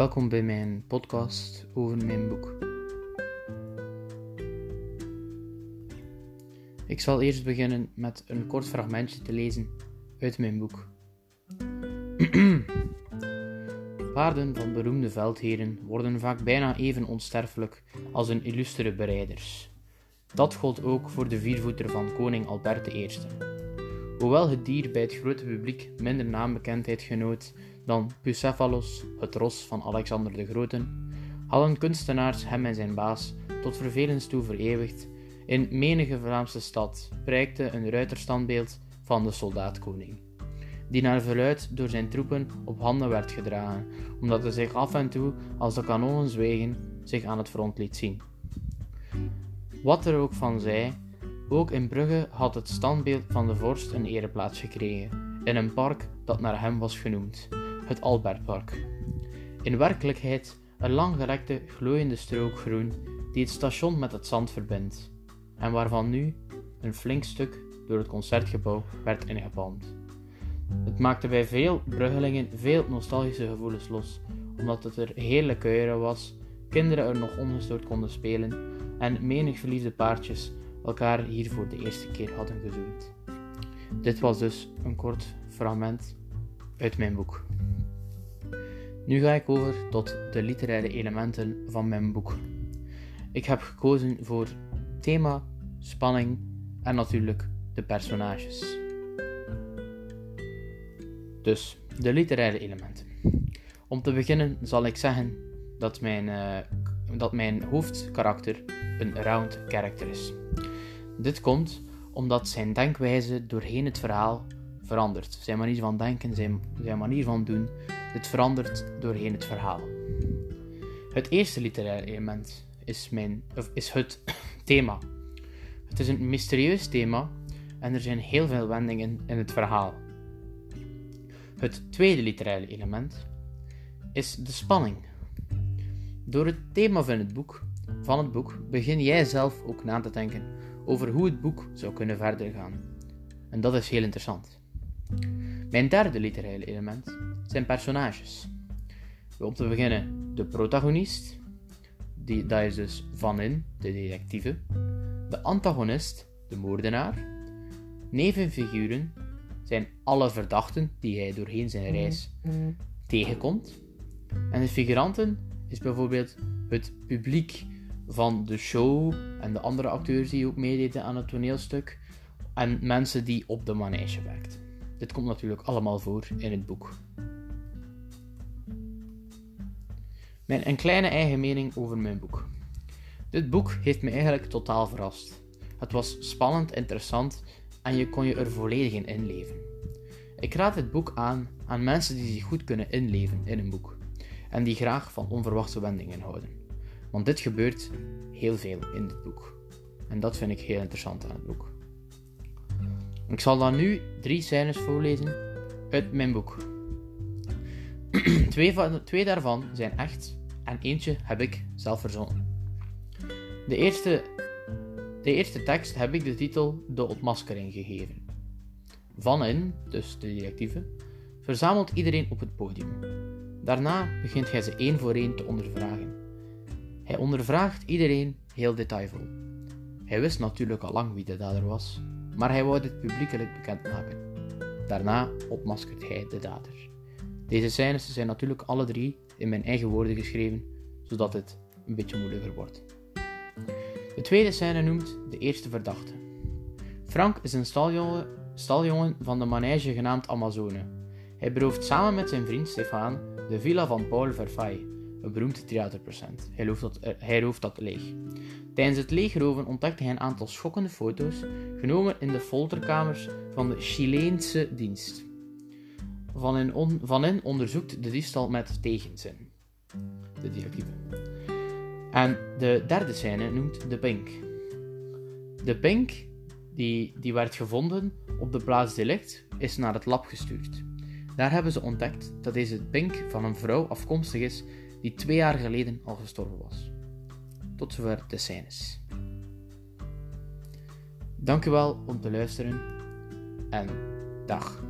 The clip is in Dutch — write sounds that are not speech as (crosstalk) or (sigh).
Welkom bij mijn podcast over mijn boek. Ik zal eerst beginnen met een kort fragmentje te lezen uit mijn boek. (clears throat) Paarden van beroemde veldheren worden vaak bijna even onsterfelijk als hun illustere bereiders. Dat gold ook voor de viervoeter van koning Albert I. Hoewel het dier bij het grote publiek minder naambekendheid genoot dan Bucephalus, het ros van Alexander de Grote, hadden kunstenaars hem en zijn baas tot vervelens toe vereeuwigd. In menige Vlaamse stad prijkte een ruiterstandbeeld van de soldaatkoning, die naar verluid door zijn troepen op handen werd gedragen, omdat hij zich af en toe, als de kanonnen zwegen, zich aan het front liet zien. Wat er ook van zij, ook in Brugge had het standbeeld van de vorst een ereplaats gekregen, in een park dat naar hem was genoemd, het Albertpark. In werkelijkheid een langgerekte, glooiende strook groen die het station met het zand verbindt, en waarvan nu een flink stuk door het concertgebouw werd ingepalmd. Het maakte bij veel Bruggelingen veel nostalgische gevoelens los, omdat het er heerlijk kuieren was, kinderen er nog ongestoord konden spelen en menig verliefde paardjes elkaar hier voor de eerste keer hadden gezoend. Dit was dus een kort fragment uit mijn boek. Nu ga ik over tot de literaire elementen van mijn boek. Ik heb gekozen voor thema, spanning en natuurlijk de personages. Dus de literaire elementen. Om te beginnen zal ik zeggen dat mijn, uh, dat mijn hoofdkarakter een round character is. Dit komt omdat zijn denkwijze doorheen het verhaal verandert. Zijn manier van denken, zijn, manier van doen, dit verandert doorheen het verhaal. Het eerste literaire element is, mijn, of is het (coughs) thema. Het is een mysterieus thema en er zijn heel veel wendingen in het verhaal. Het tweede literaire element is de spanning. Door het thema van het boek, van het boek begin jij zelf ook na te denken over hoe het boek zou kunnen verder gaan. En dat is heel interessant. Mijn derde literaire element zijn personages. Om te beginnen de protagonist, die, dat is dus Van In, de detectieve, de antagonist, de moordenaar, nevenfiguren zijn alle verdachten die hij doorheen zijn reis tegenkomt, en de figuranten is bijvoorbeeld het publiek van de show en de andere acteurs die ook meededen aan het toneelstuk en mensen die op de manege werkt. Dit komt natuurlijk allemaal voor in het boek. Mijn een kleine eigen mening over mijn boek. Dit boek heeft me eigenlijk totaal verrast. Het was spannend, interessant en je kon je er volledig in inleven. Ik raad dit boek aan aan mensen die zich goed kunnen inleven in een boek en die graag van onverwachte wendingen houden. Want dit gebeurt heel veel in dit boek. En dat vind ik heel interessant aan het boek. Ik zal dan nu drie scènes voorlezen uit mijn boek. (clears throat) twee, van, twee daarvan zijn echt en eentje heb ik zelf verzonnen. De eerste, de eerste tekst heb ik de titel De ontmaskering gegeven. Van in, dus de directieve, verzamelt iedereen op het podium. Daarna begint hij ze één voor één te ondervragen. Hij ondervraagt iedereen heel detailvol. Hij wist natuurlijk al lang wie de dader was, maar hij wou dit publiekelijk bekendmaken. Daarna opmaskert hij de dader. Deze scènes zijn natuurlijk alle drie in mijn eigen woorden geschreven, zodat het een beetje moeilijker wordt. De tweede scène noemt de eerste verdachte. Frank is een staljongen, staljongen van de manege genaamd Amazone. Hij berooft samen met zijn vriend Stefan de villa van Paul Verfay, een beroemde theaterpercent. Hij rooft, dat, eh, hij dat leeg. Tijdens het leegroven ontdekte hij een aantal schokkende foto's, genomen in de folterkamers van de Chileense dienst. Van on, van onderzoekt de diefstal met tegenzin. De directieve. En de derde scène noemt de pink. De pink, die, die werd gevonden op de plaats delict, is naar het lab gestuurd. Daar hebben ze ontdekt dat deze pink van een vrouw afkomstig is die twee jaar geleden al gestorven was. Tot zover de scènes. Dank u wel om te luisteren en dag.